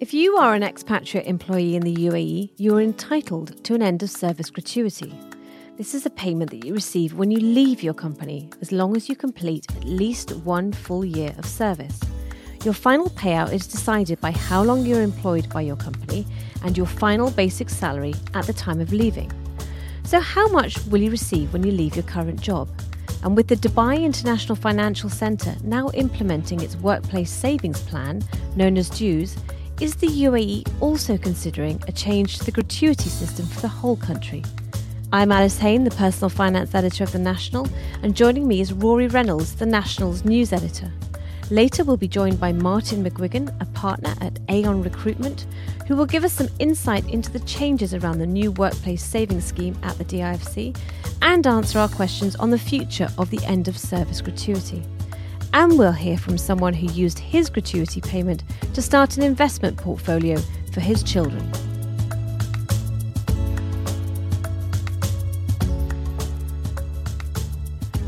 If you are an expatriate employee in the UAE, you are entitled to an end of service gratuity. This is a payment that you receive when you leave your company, as long as you complete at least one full year of service. Your final payout is decided by how long you're employed by your company and your final basic salary at the time of leaving. So, how much will you receive when you leave your current job? And with the Dubai International Financial Centre now implementing its workplace savings plan, known as DEWS, is the UAE also considering a change to the gratuity system for the whole country? I'm Alice Haine, the personal finance editor of The National, and joining me is Rory Reynolds, The National's news editor. Later, we'll be joined by Martin McGuigan, a partner at Aon Recruitment, who will give us some insight into the changes around the new workplace savings scheme at the DIFC and answer our questions on the future of the end of service gratuity. And we'll hear from someone who used his gratuity payment to start an investment portfolio for his children.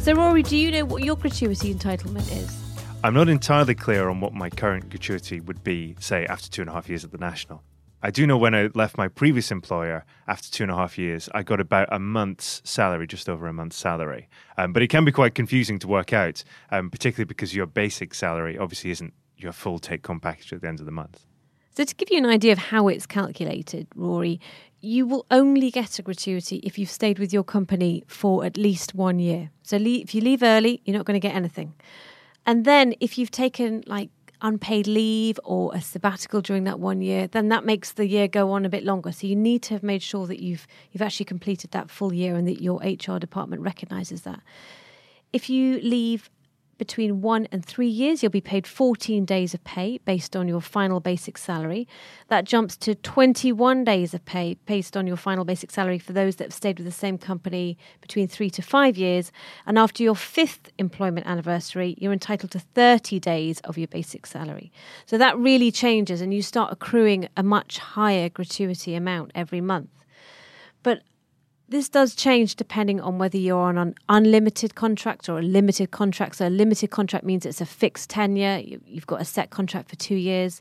So, Rory, do you know what your gratuity entitlement is? I'm not entirely clear on what my current gratuity would be, say, after two and a half years at the National. I do know when I left my previous employer after two and a half years, I got about a month's salary, just over a month's salary. Um, but it can be quite confusing to work out, um, particularly because your basic salary obviously isn't your full take home package at the end of the month. So, to give you an idea of how it's calculated, Rory, you will only get a gratuity if you've stayed with your company for at least one year. So, if you leave early, you're not going to get anything. And then if you've taken like unpaid leave or a sabbatical during that one year, then that makes the year go on a bit longer. So you need to have made sure that you've you've actually completed that full year and that your HR department recognizes that. If you leave between one and three years, you'll be paid 14 days of pay based on your final basic salary. That jumps to 21 days of pay based on your final basic salary for those that have stayed with the same company between three to five years. And after your fifth employment anniversary, you're entitled to 30 days of your basic salary. So that really changes, and you start accruing a much higher gratuity amount every month. But this does change depending on whether you're on an unlimited contract or a limited contract. So, a limited contract means it's a fixed tenure, you've got a set contract for two years.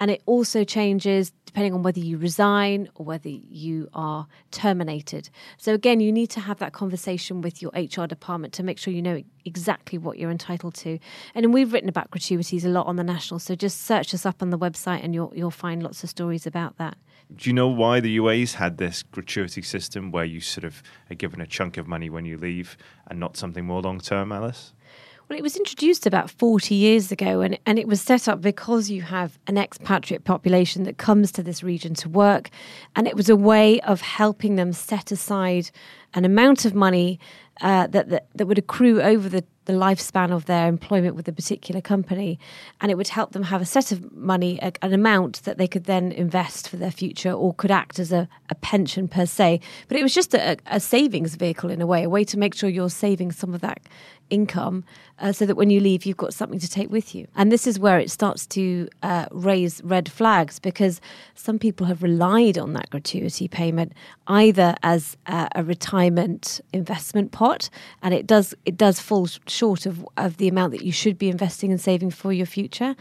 And it also changes depending on whether you resign or whether you are terminated. So, again, you need to have that conversation with your HR department to make sure you know exactly what you're entitled to. And we've written about gratuities a lot on the National, so just search us up on the website and you'll, you'll find lots of stories about that. Do you know why the UAE's had this gratuity system where you sort of are given a chunk of money when you leave and not something more long term, Alice? Well, it was introduced about 40 years ago, and, and it was set up because you have an expatriate population that comes to this region to work. And it was a way of helping them set aside an amount of money uh, that, that, that would accrue over the the lifespan of their employment with a particular company, and it would help them have a set of money, a, an amount that they could then invest for their future or could act as a, a pension per se. But it was just a, a savings vehicle in a way, a way to make sure you're saving some of that income uh, so that when you leave, you've got something to take with you. And this is where it starts to uh, raise red flags because some people have relied on that gratuity payment either as uh, a retirement investment pot, and it does it does fall short of, of the amount that you should be investing and saving for your future.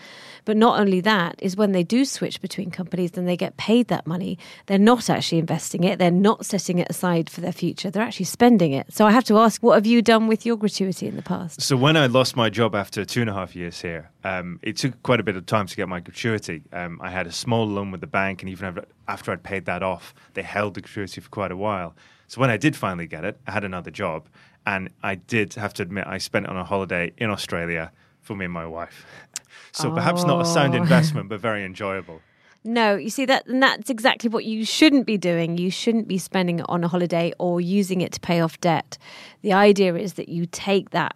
But not only that is when they do switch between companies then they get paid that money, they're not actually investing it, they're not setting it aside for their future, they're actually spending it. So I have to ask, what have you done with your gratuity in the past? So when I lost my job after two and a half years here, um, it took quite a bit of time to get my gratuity. Um, I had a small loan with the bank, and even after I'd paid that off, they held the gratuity for quite a while. So when I did finally get it, I had another job, and I did have to admit I spent it on a holiday in Australia for me and my wife. so oh. perhaps not a sound oh. investment, but very enjoyable. No, you see that and that's exactly what you shouldn't be doing. You shouldn't be spending it on a holiday or using it to pay off debt. The idea is that you take that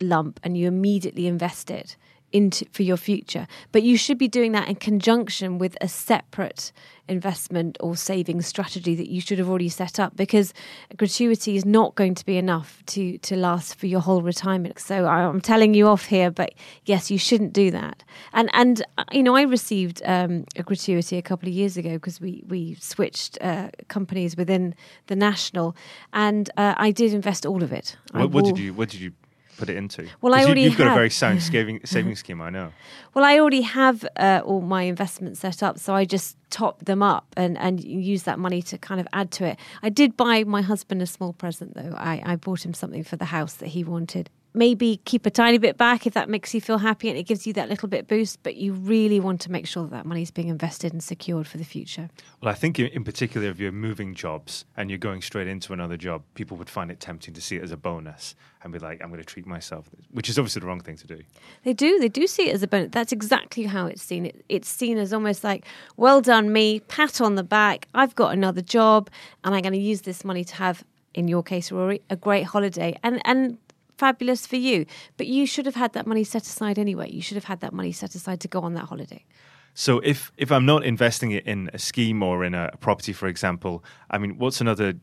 lump and you immediately invest it into for your future. But you should be doing that in conjunction with a separate investment or saving strategy that you should have already set up because gratuity is not going to be enough to to last for your whole retirement. So I'm telling you off here, but yes, you shouldn't do that. And and uh, you know I received um, a gratuity a couple of years ago because we we switched uh, companies within the national, and uh, I did invest all of it. What, what did you what did you put it into? Well, I already you, have got a very sound saving saving scheme. I know. Well, I already have uh, all my investments set up, so I just top them up and, and use that money to kind of add to it. I did buy my husband a small present, though. I, I bought him something for the house that he wanted. Maybe keep a tiny bit back if that makes you feel happy and it gives you that little bit boost, but you really want to make sure that that money is being invested and secured for the future. Well, I think in, particular, if you're moving jobs and you're going straight into another job, people would find it tempting to see it as a bonus and be like, "I'm going to treat myself," which is obviously the wrong thing to do. They do. They do see it as a bonus. That's exactly how it's seen. It, it's seen as almost like, well done, me, pat on the back. I've got another job, and I'm going to use this money to have, in your case, Rory, a great holiday. And and fabulous for you. But you should have had that money set aside anyway. You should have had that money set aside to go on that holiday. So if if I'm not investing it in a scheme or in a property, for example, I mean, what's another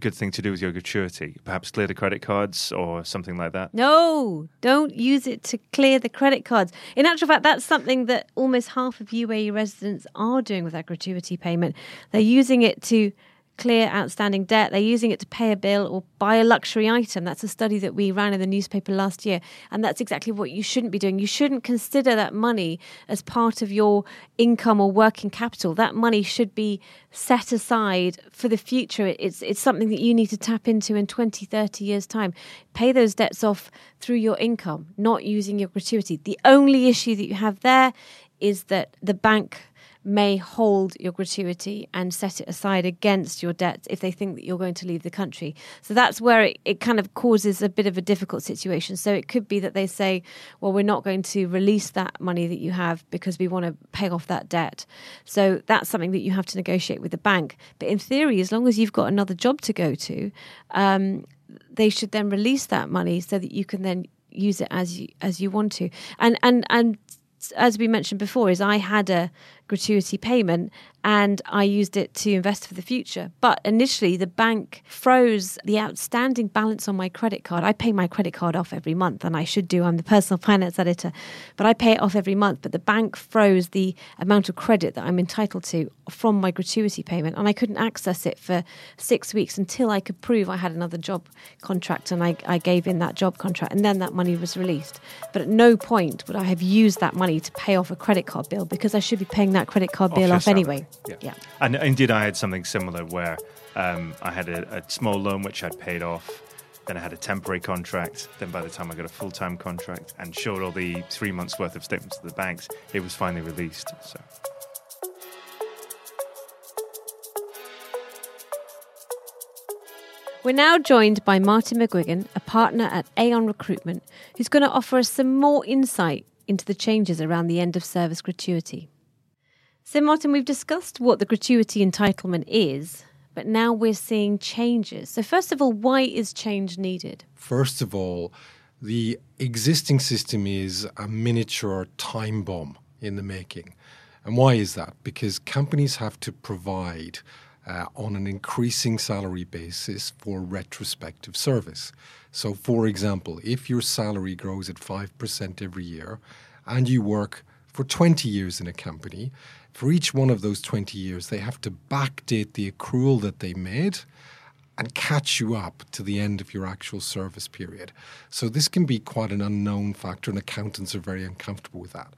good thing to do with your gratuity? Perhaps clear the credit cards or something like that. No, don't use it to clear the credit cards. In actual fact, that's something that almost half of UAE residents are doing with that gratuity payment. They're using it to clear outstanding debt. They're using it to pay a bill or buy a luxury item. That's a study that we ran in the newspaper last year. And that's exactly what you shouldn't be doing. You shouldn't consider that money as part of your income or working capital. That money should be set aside for the future. It's, it's something that you need to tap into in 20, 30 years' time. Pay those debts off through your income, not using your gratuity. The only issue that you have there is that the bank may hold your gratuity and set it aside against your debts if they think that you're going to leave the country. So that's where it, it kind of causes a bit of a difficult situation. So it could be that they say, well, we're not going to release that money that you have because we want to pay off that debt. So that's something that you have to negotiate with the bank. But in theory, as long as you've got another job to go to, um, they should then release that money so that you can then use it as you as you want to. And and and as we mentioned before, is I had a gratuity payment and I used it to invest for the future. But initially, the bank froze the outstanding balance on my credit card. I pay my credit card off every month, and I should do. I'm the personal finance editor, but I pay it off every month. But the bank froze the amount of credit that I'm entitled to from my gratuity payment, and I couldn't access it for six weeks until I could prove I had another job contract, and I, I gave in that job contract, and then that money was released. But at no point would I have used that money to pay off a credit card bill because I should be paying that credit card Off bill off salary. anyway. Yeah. yeah. And indeed, I had something similar where um, I had a, a small loan which I'd paid off. Then I had a temporary contract. Then by the time I got a full time contract and showed all the three months worth of statements to the banks, it was finally released. So. We're now joined by Martin McGuigan, a partner at Aon Recruitment, who's going to offer us some more insight into the changes around the end of service gratuity. So, Martin, we've discussed what the gratuity entitlement is, but now we're seeing changes. So, first of all, why is change needed? First of all, the existing system is a miniature time bomb in the making. And why is that? Because companies have to provide uh, on an increasing salary basis for retrospective service. So, for example, if your salary grows at 5% every year and you work for 20 years in a company, for each one of those 20 years, they have to backdate the accrual that they made and catch you up to the end of your actual service period. So this can be quite an unknown factor, and accountants are very uncomfortable with that.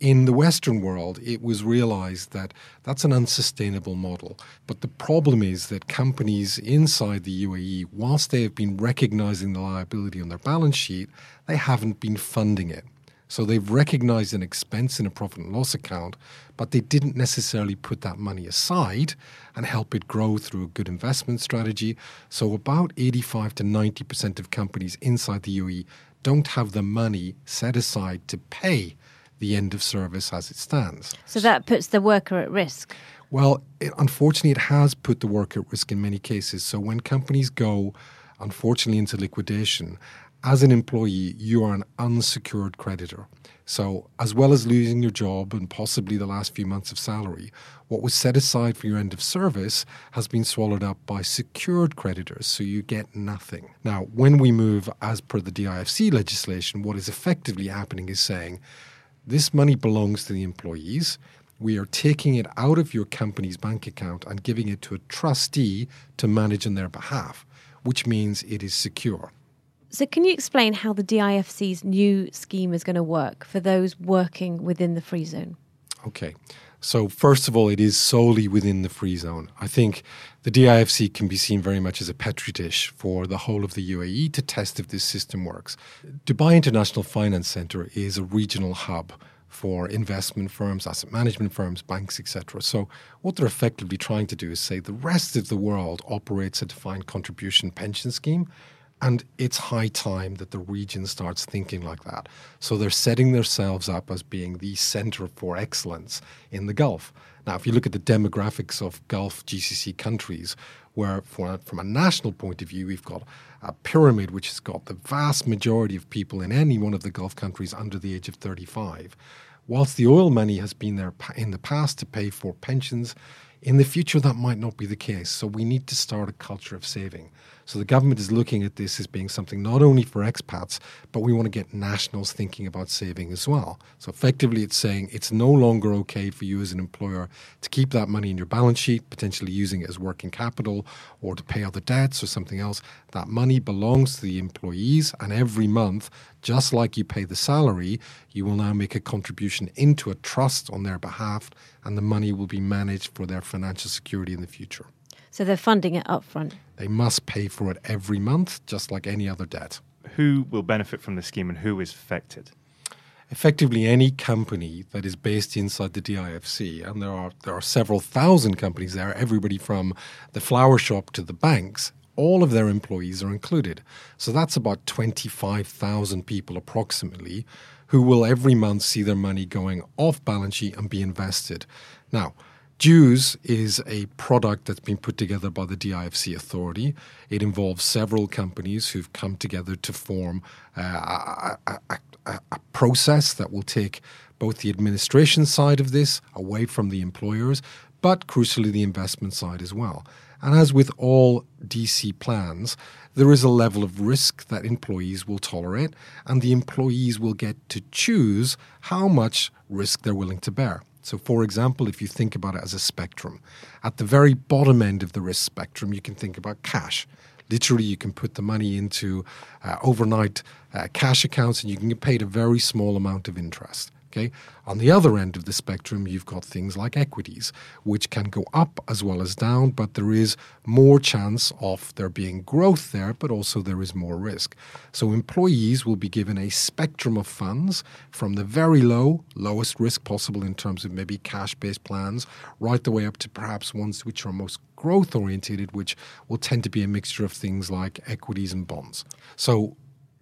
In the Western world, it was realized that that's an unsustainable model. But the problem is that companies inside the UAE, whilst they have been recognizing the liability on their balance sheet, they haven't been funding it. So they've recognized an expense in a profit and loss account, but they didn't necessarily put that money aside and help it grow through a good investment strategy. So about 85 to 90% of companies inside the UAE don't have the money set aside to pay the end of service as it stands. So, that puts the worker at risk. Well, it, unfortunately, it has put the worker at risk in many cases. So when companies go, unfortunately, into liquidation, as an employee, you are an unsecured creditor. So, as well as losing your job and possibly the last few months of salary, what was set aside for your end of service has been swallowed up by secured creditors, so you get nothing. Now, when we move as per the DIFC legislation, what is effectively happening is saying this money belongs to the employees. We are taking it out of your company's bank account and giving it to a trustee to manage on their behalf, which means it is secure. So, can you explain how the DIFC's new scheme is going to work for those working within the free zone? Okay. So, first of all, it is solely within the free zone. I think the DIFC can be seen very much as a petri dish for the whole of the UAE to test if this system works. Dubai International Finance Centre is a regional hub for investment firms, asset management firms, banks, etc. So, what they're effectively trying to do is say the rest of the world operates a defined contribution pension scheme. And it's high time that the region starts thinking like that. So they're setting themselves up as being the center for excellence in the Gulf. Now, if you look at the demographics of Gulf GCC countries, where for, from a national point of view, we've got a pyramid which has got the vast majority of people in any one of the Gulf countries under the age of 35. Whilst the oil money has been there in the past to pay for pensions, in the future that might not be the case. So we need to start a culture of saving. So the government is looking at this as being something not only for expats, but we want to get nationals thinking about saving as well. So effectively, it's saying it's no longer okay for you as an employer to keep that money in your balance sheet, potentially using it as working capital or to pay other debts or something else. That money belongs to the employees, and every month, just like you pay the salary, you will now make a contribution into a trust on their behalf, and the money will be managed for their financial security in the future. So they're funding it upfront. They must pay for it every month, just like any other debt. Who will benefit from the scheme and who is affected? Effectively, any company that is based inside the DIFC, and there are there are several thousand companies there. Everybody from the flower shop to the banks, all of their employees are included. So that's about twenty five thousand people approximately, who will every month see their money going off balance sheet and be invested. Now DEWS is a product that's been put together by the DIFC authority. It involves several companies who've come together to form uh, a, a, a, a process that will take both the administration side of this away from the employers, but crucially the investment side as well. And as with all DC plans, there is a level of risk that employees will tolerate, and the employees will get to choose how much risk they're willing to bear. So, for example, if you think about it as a spectrum, at the very bottom end of the risk spectrum, you can think about cash. Literally, you can put the money into uh, overnight uh, cash accounts and you can get paid a very small amount of interest. Okay. On the other end of the spectrum, you've got things like equities, which can go up as well as down, but there is more chance of there being growth there, but also there is more risk. So employees will be given a spectrum of funds from the very low, lowest risk possible in terms of maybe cash based plans, right the way up to perhaps ones which are most growth oriented, which will tend to be a mixture of things like equities and bonds. So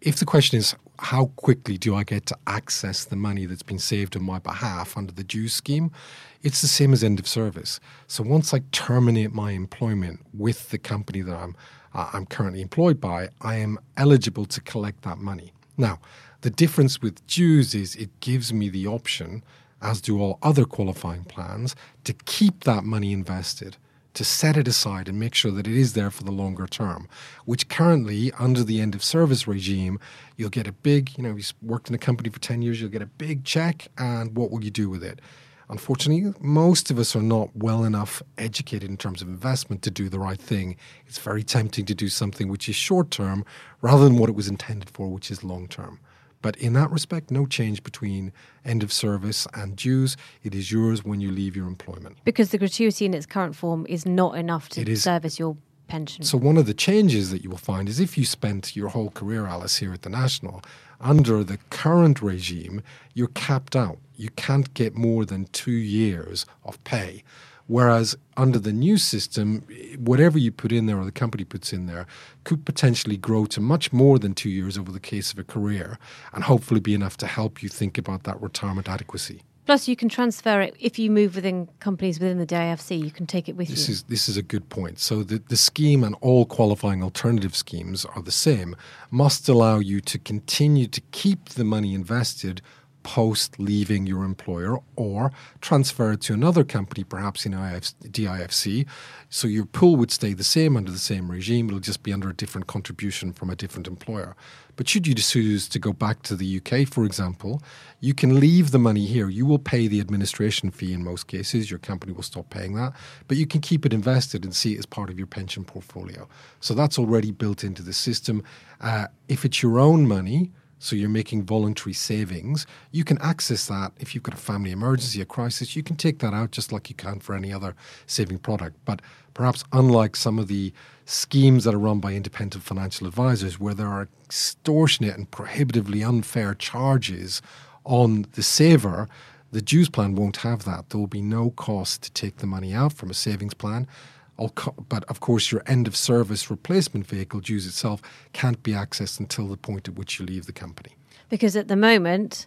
if the question is how quickly do I get to access the money that's been saved on my behalf under the DEWS scheme, it's the same as end of service. So once I terminate my employment with the company that I'm uh, I'm currently employed by, I am eligible to collect that money. Now, the difference with DEWS is it gives me the option, as do all other qualifying plans, to keep that money invested to set it aside and make sure that it is there for the longer term, which currently, under the end of service regime, you'll get a big, you know, you worked in a company for 10 years, you'll get a big check, and what will you do with it? Unfortunately, most of us are not well enough educated in terms of investment to do the right thing. It's very tempting to do something which is short term rather than what it was intended for, which is long term. But in that respect, no change between end of service and DEWS. It is yours when you leave your employment. Because the gratuity in its current form is not enough to service your pension. So, one of the changes that you will find is if you spent your whole career, Alice, here at the National, under the current regime, you're capped out. You can't get more than two years of pay. Whereas under the new system, whatever you put in there or the company puts in there could potentially grow to much more than two years over the case of a career and hopefully be enough to help you think about that retirement adequacy. Plus, you can transfer it if you move within companies within the DIFC. You can take it with this you. Is, this is a good point. So the, the scheme and all qualifying alternative schemes are the same. Must allow you to continue to keep the money invested post leaving your employer or transfer to another company, perhaps in IF, DIFC. So your pool would stay the same under the same regime. It'll just be under a different contribution from a different employer. But should you choose to go back to the UK, for example, you can leave the money here. You will pay the administration fee in most cases. Your company will stop paying that. But you can keep it invested and see it as part of your pension portfolio. So that's already built into the system. Uh, if it's your own money, so you're making voluntary savings, you can access that if you've got a family emergency, a crisis, you can take that out just like you can for any other saving product. But perhaps unlike some of the schemes that are run by independent financial advisors where there are extortionate and prohibitively unfair charges on the saver, the DEWS plan won't have that. There will be no cost to take the money out from a savings plan but of course, your end of service replacement vehicle DEWS itself can't be accessed until the point at which you leave the company. Because at the moment,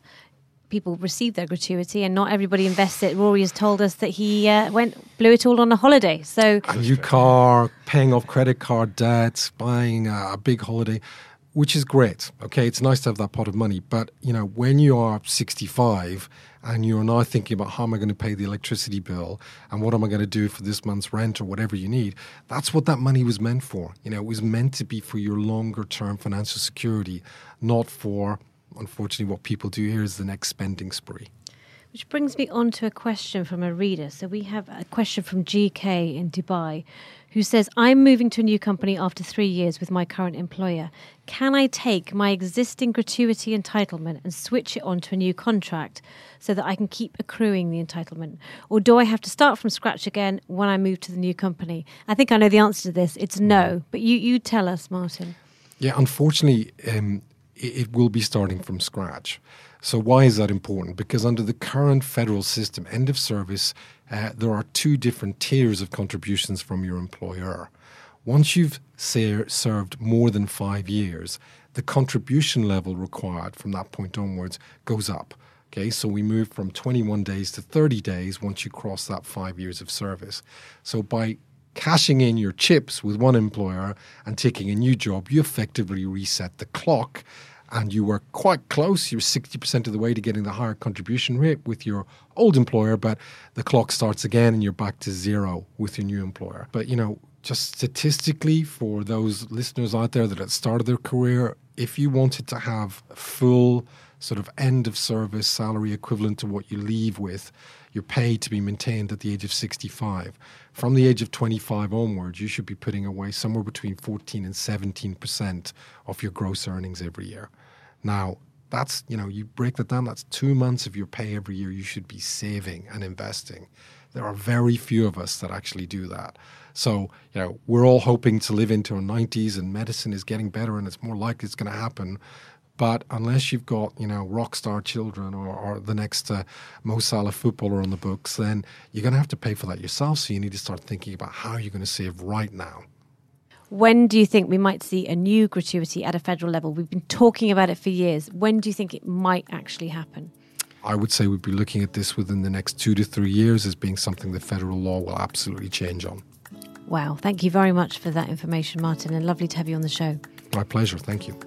people receive their gratuity and not everybody invests it. Rory has told us that he uh, went blew it all on a holiday. So a new car, paying off credit card debts, buying a big holiday, which is great. Okay, it's nice to have that pot of money, but you know when you are 65 and you're now thinking about how am I going to pay the electricity bill and what am I going to do for this month's rent or whatever you need, that's what that money was meant for. You know, it was meant to be for your longer term financial security, not for, unfortunately, what people do here is the next spending spree. Which brings me on to a question from a reader. So we have a question from GK in Dubai who says, I'm moving to a new company after three years with my current employer. Can I take my existing gratuity entitlement and switch it on to a new contract so that I can keep accruing the entitlement? Or do I have to start from scratch again when I move to the new company? I think I know the answer to this. It's no. But you, you tell us, Martin. Yeah, unfortunately, um, it, it will be starting from scratch. So, why is that important? Because under the current federal system, end of service uh, there are two different tiers of contributions from your employer. Once you've say, served more than five years, the contribution level required from that point onwards goes up. Okay, so we move from 21 days to 30 days once you cross that five years of service. So by cashing in your chips with one employer and taking a new job, you effectively reset the clock and you were quite close. You were 60% of the way to getting the higher contribution rate with your old employer, but the clock starts again and you're back to zero with your new employer. But, you know, just statistically, for those listeners out there that had started their career, if you wanted to have full sort of end of service salary equivalent to what you leave with, your pay to be maintained at the age of 65. From the age of 25 onwards, you should be putting away somewhere between 14 and 17% of your gross earnings every year. Now, that's, you know, you break that down, that's two months of your pay every year you should be saving and investing. There are very few of us that actually do that. So, you know, we're all hoping to live into our 90s and medicine is getting better and it's more likely it's going to happen. But unless you've got, you know, rock star children or, or the next uh, Mo Salah footballer on the books, then you're going to have to pay for that yourself. So you need to start thinking about how you're going to save right now. When do you think we might see a new gratuity at a federal level? We've been talking about it for years. When do you think it might actually happen? I would say we'd be looking at this within the next two to three years as being something the federal law will absolutely change on. Wow. Thank you very much for that information, Martin, and lovely to have you on the show. My pleasure. Thank you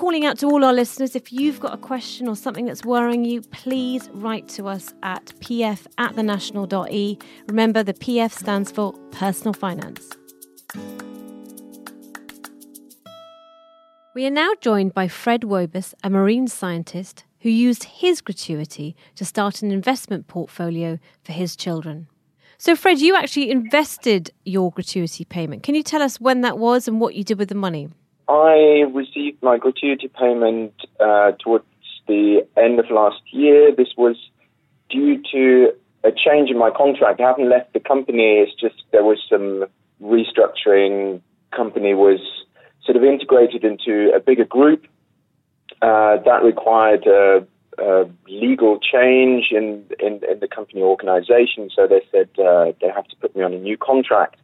calling out to all our listeners if you've got a question or something that's worrying you, please write to us at pf at thenational.ae. Remember, the PF stands for Personal Finance. We are now joined by Fred Wobus, a marine scientist who used his gratuity to start an investment portfolio for his children. So, Fred, you actually invested your gratuity payment. Can you tell us when that was and what you did with the money? I received my gratuity payment uh, towards the end of last year. This was due to a change in my contract. I haven't left the company. It's just there was some restructuring. Company was sort of integrated into a bigger group. Uh, that required a, a, legal change in, in, in, the company organization. So they said uh, they have to put me on a new contract.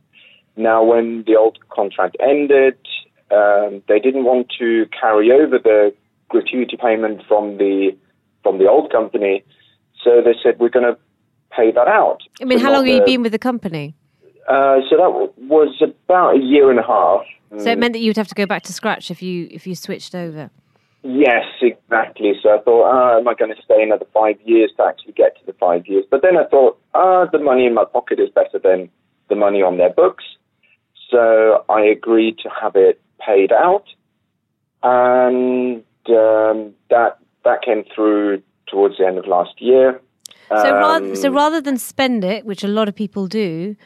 Now, when the old contract ended, um, they didn't want to carry over the gratuity payment from the from the old company, so they said we're going to pay that out. I mean, how long have you been with the company? Uh, so that was about a year and a half. So it meant that you'd have to go back to scratch if you if you switched over. Yes, exactly. So I thought, ah, am I going to stay another five years to actually get to the five years? But then I thought, ah, the money in my pocket is better than the money on their books. So I agreed to have it paid out, and um, that that came through towards the end of last year. So, Um, rather, so rather than spend it, which a lot of people do,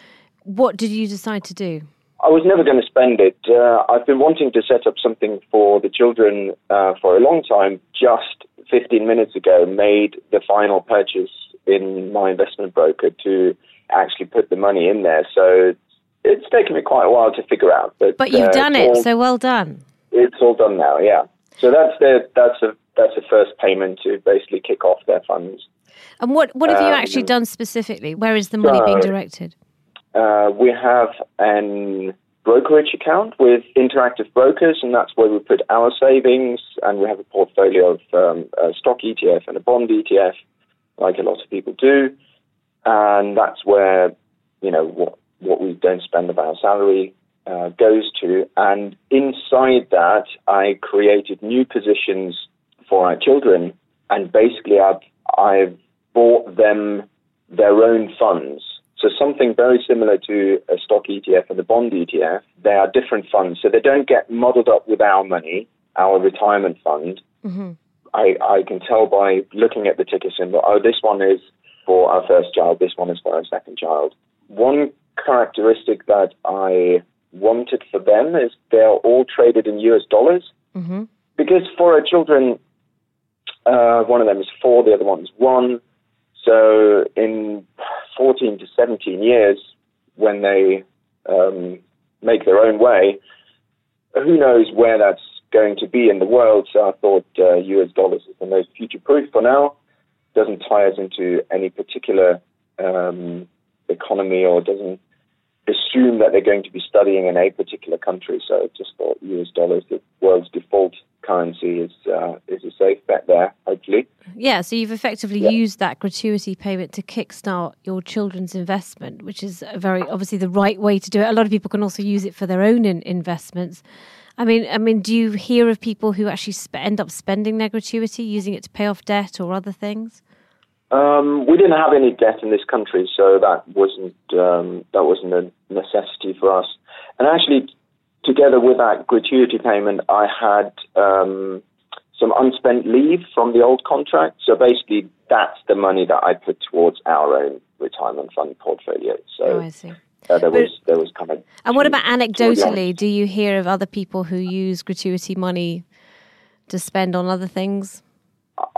what did you decide to do? I was never going to spend it. Uh, I've been wanting to set up something for the children uh, for a long time. Just 15 minutes ago, made the final purchase in my investment broker to actually put the money in there. So it's taken me quite a while to figure out. But, But you've uh, done it, all- so well done. it's all done now. Yeah. So that's the that's a that's a first payment to basically kick off their funds. And what, what have you Um, actually done specifically? Where is the money being directed? Uh, we have an brokerage account with interactive brokers, and that's where we put our savings. And we have a portfolio of um, a stock ETF and a bond ETF, like a lot of people do. And that's where you know what what we don't spend of our salary uh, goes to. And inside that, I created new positions for our children, and basically I've I've bought them their own funds. So something very similar to a stock ETF and a bond ETF. They are different funds, so they don't get muddled up with our money, our retirement fund. hmm I, I can tell by looking at the ticker symbol, oh, this one is for our first child, this one is for our second child. One characteristic that I wanted for them is they're all traded in US dollars hmm because for our children, uh, one of them is four, the other one is one. So in 14 to 17 years, when they um, make their own way, who knows where that's going to be in the world. So I thought uh, US dollars is the most future proof for now. Doesn't tie us into any particular um, economy or doesn't assume that they're going to be studying in a particular country. So I just thought US dollars, the world's default currency, is uh, is a safe bet there. Hopefully, Yeah, so you've effectively Yeah. used that gratuity payment to kickstart your children's investment, which is a very obviously the right way to do it. A lot of people can also use it for their own in- investments. I mean, I mean, do you hear of people who actually sp- end up spending their gratuity, using it to pay off debt or other things? Um, we didn't have any debt in this country, so that wasn't um, that wasn't a necessity for us. And actually, together with that gratuity payment, I had um, some unspent leave from the old contract. So basically, that's the money that I put towards our own retirement fund portfolio. So Oh, I see. uh, there But- was there was kind of. And what about anecdotally? Do you hear of other people who use gratuity money to spend on other things?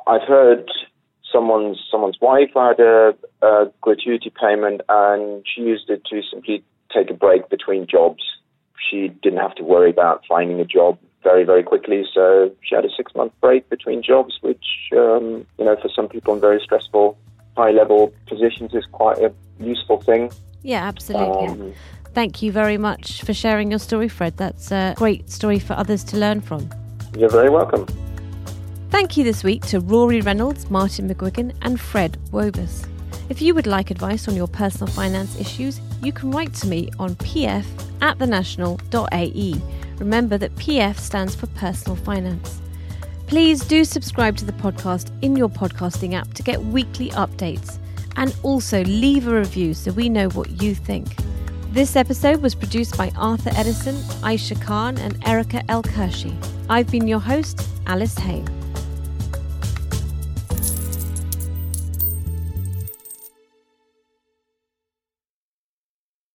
I've heard someone's someone's wife had a, a gratuity payment, and she used it to simply take a break between jobs. She didn't have to worry about finding a job very very quickly, so she had a six month break between jobs, which um, you know for some people in very stressful high level positions is quite a useful thing. Yeah, absolutely. Um, Thank you very much for sharing your story, Fred. That's a great story for others to learn from. you're very welcome. Thank you this week to Rory Reynolds, Martin McGuigan, and Fred Wobus. If you would like advice on your personal finance issues, you can write to me on pf at thenational.ae. Remember that PF stands for personal finance. Please do subscribe to the podcast in your podcasting app to get weekly updates and also leave a review so we know what you think. This episode was produced by Arthur Edison, Aisha Khan, and Erica El Kershi. I've been your host, Alice Hay.